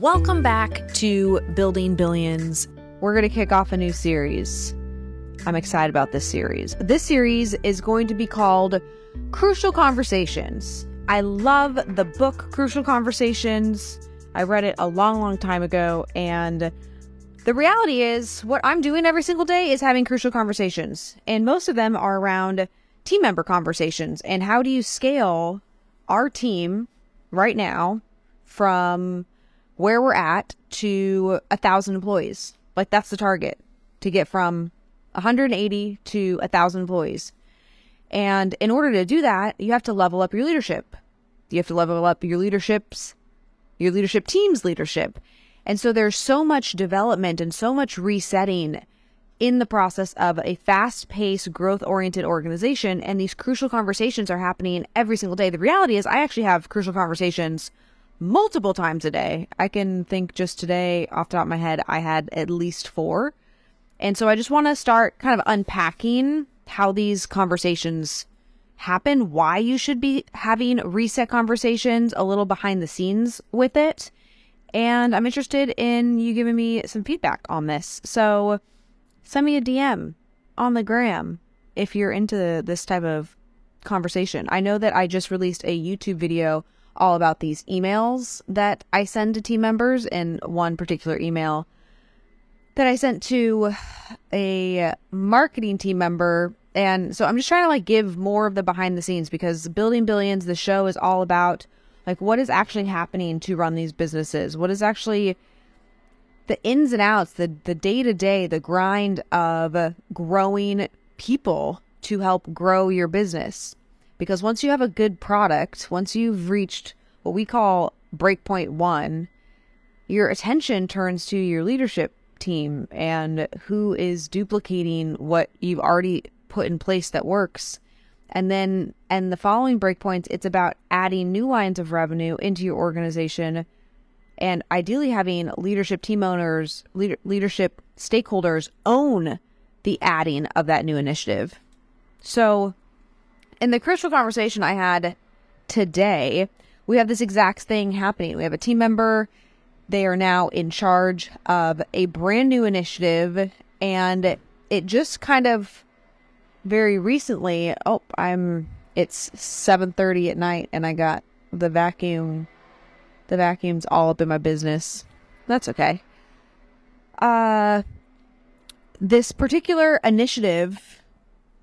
Welcome back to Building Billions. We're going to kick off a new series. I'm excited about this series. This series is going to be called Crucial Conversations. I love the book Crucial Conversations. I read it a long, long time ago. And the reality is, what I'm doing every single day is having crucial conversations. And most of them are around team member conversations. And how do you scale our team right now from where we're at to a thousand employees. Like that's the target to get from 180 to a thousand employees. And in order to do that, you have to level up your leadership. You have to level up your leadership's, your leadership team's leadership. And so there's so much development and so much resetting in the process of a fast paced, growth oriented organization. And these crucial conversations are happening every single day. The reality is, I actually have crucial conversations multiple times a day. I can think just today, off the top of my head, I had at least four. And so I just want to start kind of unpacking how these conversations happen, why you should be having reset conversations, a little behind the scenes with it. And I'm interested in you giving me some feedback on this. So send me a DM on the gram if you're into this type of conversation. I know that I just released a YouTube video all about these emails that I send to team members. And one particular email that I sent to a marketing team member. And so I'm just trying to like give more of the behind the scenes because Building Billions, the show is all about like what is actually happening to run these businesses? What is actually the ins and outs, the the day to day, the grind of growing people to help grow your business. Because once you have a good product, once you've reached what we call breakpoint one, your attention turns to your leadership team and who is duplicating what you've already put in place that works. And then, and the following breakpoints, it's about adding new lines of revenue into your organization and ideally having leadership team owners, leader, leadership stakeholders own the adding of that new initiative. So, in the crucial conversation I had today, we have this exact thing happening. We have a team member. They are now in charge of a brand new initiative. And it just kind of very recently, oh, I'm, it's 7.30 at night and I got the vacuum, the vacuum's all up in my business. That's okay. Uh, this particular initiative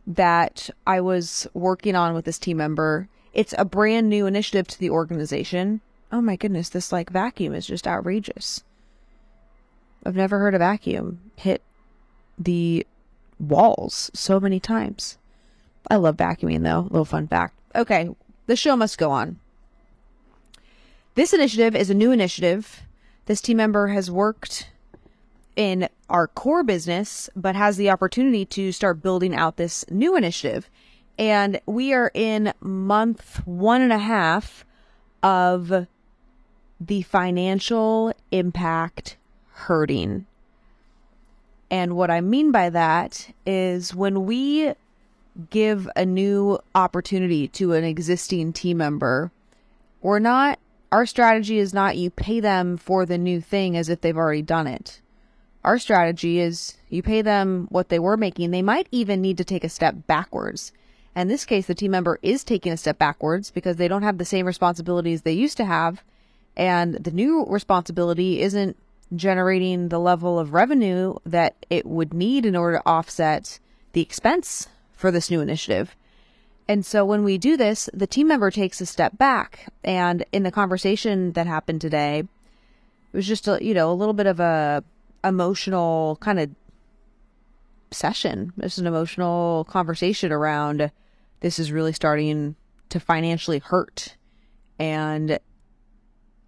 that I was working on with this team member. It's a brand new initiative to the organization. Oh my goodness, this like vacuum is just outrageous. I've never heard a vacuum hit the walls so many times. I love vacuuming though. Little fun fact. Okay, the show must go on. This initiative is a new initiative. This team member has worked in our core business, but has the opportunity to start building out this new initiative. And we are in month one and a half of the financial impact hurting. And what I mean by that is when we give a new opportunity to an existing team member, we're not, our strategy is not you pay them for the new thing as if they've already done it our strategy is you pay them what they were making. They might even need to take a step backwards. In this case, the team member is taking a step backwards because they don't have the same responsibilities they used to have. And the new responsibility isn't generating the level of revenue that it would need in order to offset the expense for this new initiative. And so when we do this, the team member takes a step back. And in the conversation that happened today, it was just a, you know, a little bit of a emotional kind of session. It's an emotional conversation around this is really starting to financially hurt. And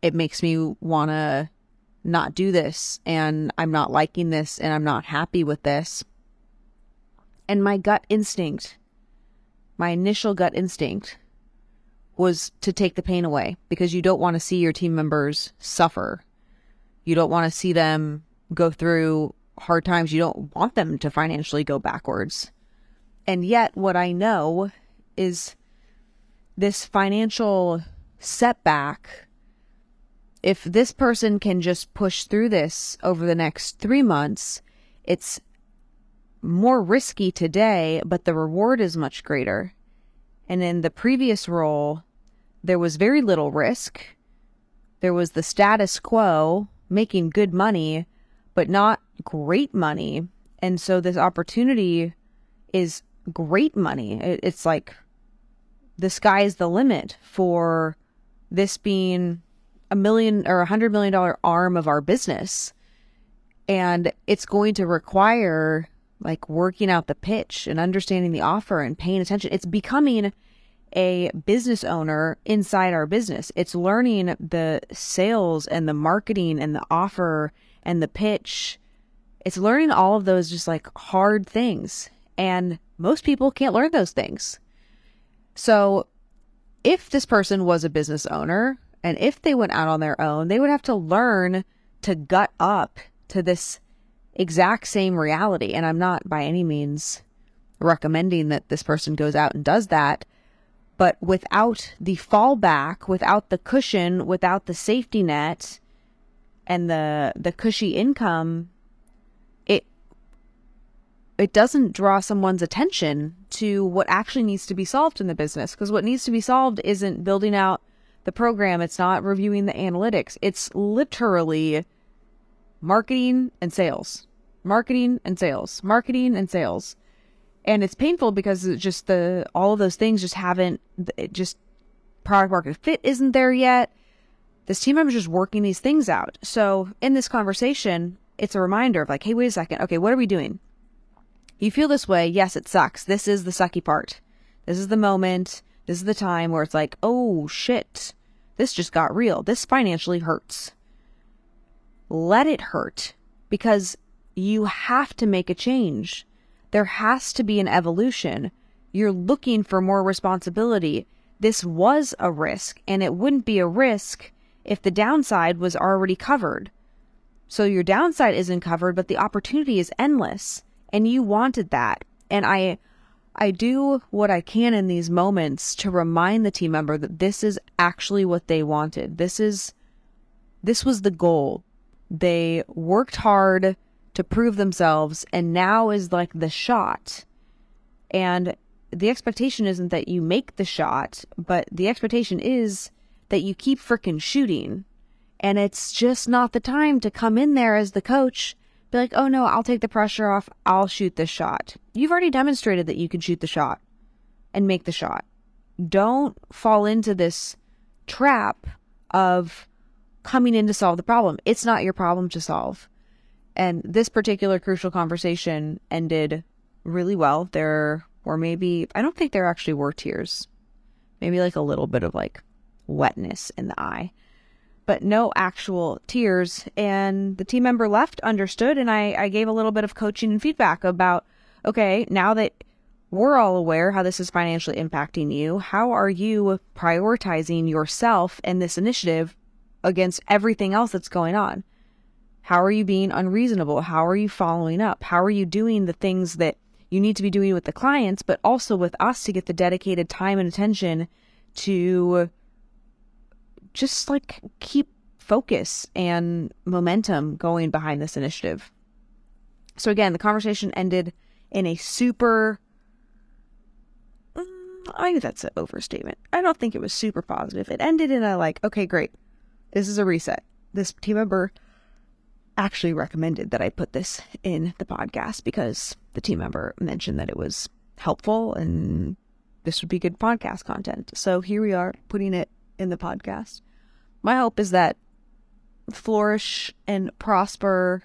it makes me want to not do this. And I'm not liking this. And I'm not happy with this. And my gut instinct, my initial gut instinct was to take the pain away because you don't want to see your team members suffer. You don't want to see them go through hard times. You don't want them to financially go backwards. And yet, what I know is this financial setback if this person can just push through this over the next three months, it's more risky today, but the reward is much greater. And in the previous role, there was very little risk. There was the status quo, making good money, but not great money. And so this opportunity is great money. It's like the sky's the limit for this being a million or a hundred million dollar arm of our business. And it's going to require like working out the pitch and understanding the offer and paying attention. It's becoming a business owner inside our business. It's learning the sales and the marketing and the offer and the pitch. It's learning all of those just like hard things. And most people can't learn those things. So if this person was a business owner and if they went out on their own, they would have to learn to gut up to this exact same reality. And I'm not by any means recommending that this person goes out and does that. But without the fallback, without the cushion, without the safety net and the the cushy income, it it doesn't draw someone's attention to what actually needs to be solved in the business. Because what needs to be solved isn't building out the program, it's not reviewing the analytics. It's literally marketing and sales marketing and sales, marketing and sales. And it's painful because just the all of those things just haven't just product market fit isn't there yet. This team is just working these things out. So in this conversation, it's a reminder of like, hey, wait a second. Okay, what are we doing? You feel this way. Yes, it sucks. This is the sucky part. This is the moment. This is the time where it's like, oh shit, this just got real. This financially hurts. Let it hurt because you have to make a change. There has to be an evolution. You're looking for more responsibility. This was a risk, and it wouldn't be a risk if the downside was already covered. So your downside isn't covered, but the opportunity is endless, and you wanted that. And I I do what I can in these moments to remind the team member that this is actually what they wanted. This is this was the goal. They worked hard to prove themselves and now is like the shot. And the expectation isn't that you make the shot but the expectation is that you keep freaking shooting. And it's just not the time to come in there as the coach be like oh no i'll take the pressure off. I'll shoot this shot. You've already demonstrated that you can shoot the shot and make the shot. Don't fall into this trap of coming in to solve the problem. It's not your problem to solve and this particular crucial conversation ended really well. There were maybe, I don't think there actually were tears, maybe like a little bit of like wetness in the eye, but no actual tears. And the team member left, understood, and I, I gave a little bit of coaching and feedback about okay, now that we're all aware how this is financially impacting you, how are you prioritizing yourself and this initiative against everything else that's going on? How are you being unreasonable? How are you following up? How are you doing the things that you need to be doing with the clients, but also with us to get the dedicated time and attention to just like keep focus and momentum going behind this initiative. So, again, the conversation ended in a super mm, I think that's an overstatement. I don't think it was super positive. It ended in a like, okay, great. This is a reset. This team member actually recommended that I put this in the podcast because the team member mentioned that it was helpful and this would be good podcast content. So here we are putting it in the podcast. My hope is that flourish and prosper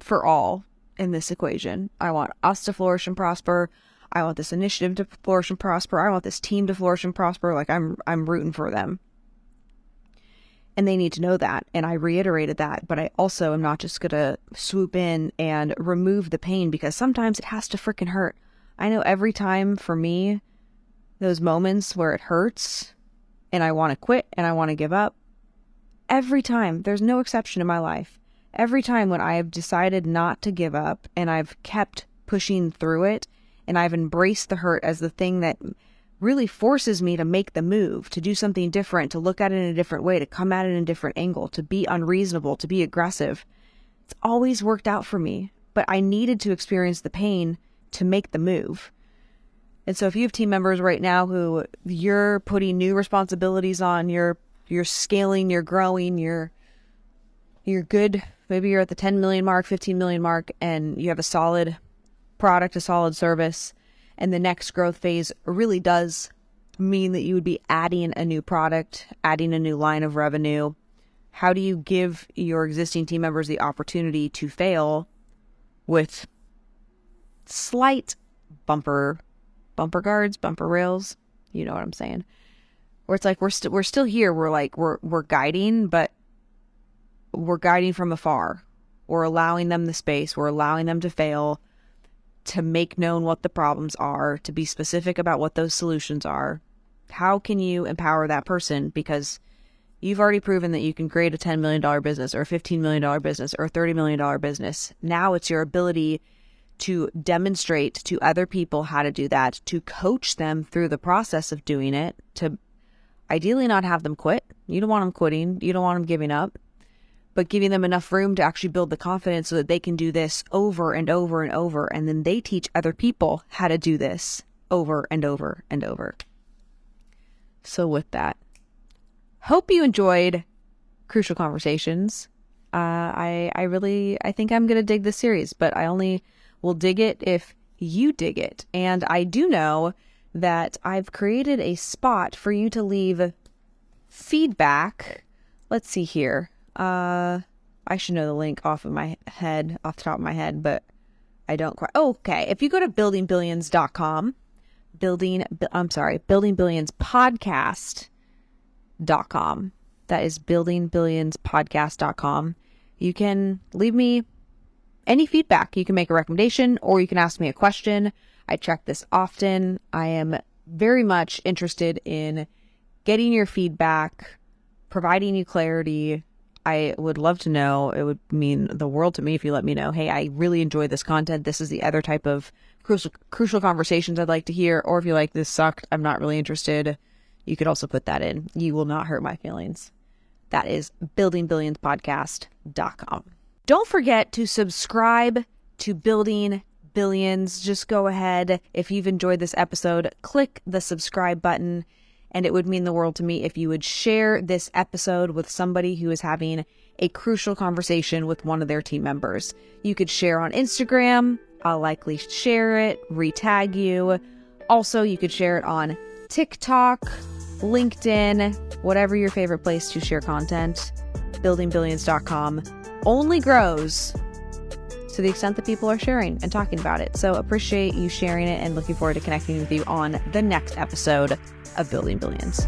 for all in this equation. I want us to flourish and prosper. I want this initiative to flourish and prosper. I want this team to flourish and prosper. Like I'm I'm rooting for them and they need to know that. And I reiterated that, but I also am not just going to swoop in and remove the pain because sometimes it has to freaking hurt. I know every time for me, those moments where it hurts and I want to quit and I want to give up, every time, there's no exception in my life. Every time when I have decided not to give up and I've kept pushing through it and I've embraced the hurt as the thing that really forces me to make the move, to do something different, to look at it in a different way, to come at it in a different angle, to be unreasonable, to be aggressive. It's always worked out for me, but I needed to experience the pain to make the move. And so if you have team members right now who you're putting new responsibilities on, you're you're scaling, you're growing, you're you're good, maybe you're at the 10 million mark, 15 million mark and you have a solid product, a solid service, and the next growth phase really does mean that you would be adding a new product, adding a new line of revenue. How do you give your existing team members the opportunity to fail with slight bumper bumper guards, bumper rails, you know what I'm saying? Where it's like we're still we're still here, we're like we're we're guiding, but we're guiding from afar. We're allowing them the space, we're allowing them to fail, to make known what the problems are, to be specific about what those solutions are. How can you empower that person because you've already proven that you can create a $10 million business or a $15 million business or a $30 million business. Now it's your ability to demonstrate to other people how to do that, to coach them through the process of doing it, to ideally not have them quit. You don't want them quitting, you don't want them giving up, but giving them enough room to actually build the confidence so that they can do this over and over and over. And then they teach other people how to do this over and over and over. So, with that, hope you enjoyed Crucial Conversations. Uh, I I really I think I'm gonna dig this series, but I only will dig it if you dig it. And I do know that I've created a spot for you to leave feedback. Let's see here. Uh, I should know the link off of my head, off the top of my head, but I don't quite. Oh, okay. If you go to buildingbillions.com, building, I'm sorry, buildingbillionspodcast.com. That is buildingbillionspodcast.com. You can leave me any feedback. You can make a recommendation or you can ask me a question. I check this often. I am very much interested in getting your feedback, providing you clarity. I would love to know. It would mean the world to me if you let me know, hey, I really enjoy this content. This is the other type of crucial, crucial conversations I'd like to hear. Or if you like this sucked, I'm not really interested, you could also put that in. You will not hurt my feelings. That is buildingbillionspodcast.com. Don't forget to subscribe to Building Billions. Just go ahead. If you've enjoyed this episode, click the subscribe button. And it would mean the world to me if you would share this episode with somebody who is having a crucial conversation with one of their team members. You could share on Instagram. I'll likely share it, retag you. Also, you could share it on TikTok, LinkedIn, whatever your favorite place to share content, buildingbillions.com only grows to the extent that people are sharing and talking about it. So appreciate you sharing it and looking forward to connecting with you on the next episode of Building Billions.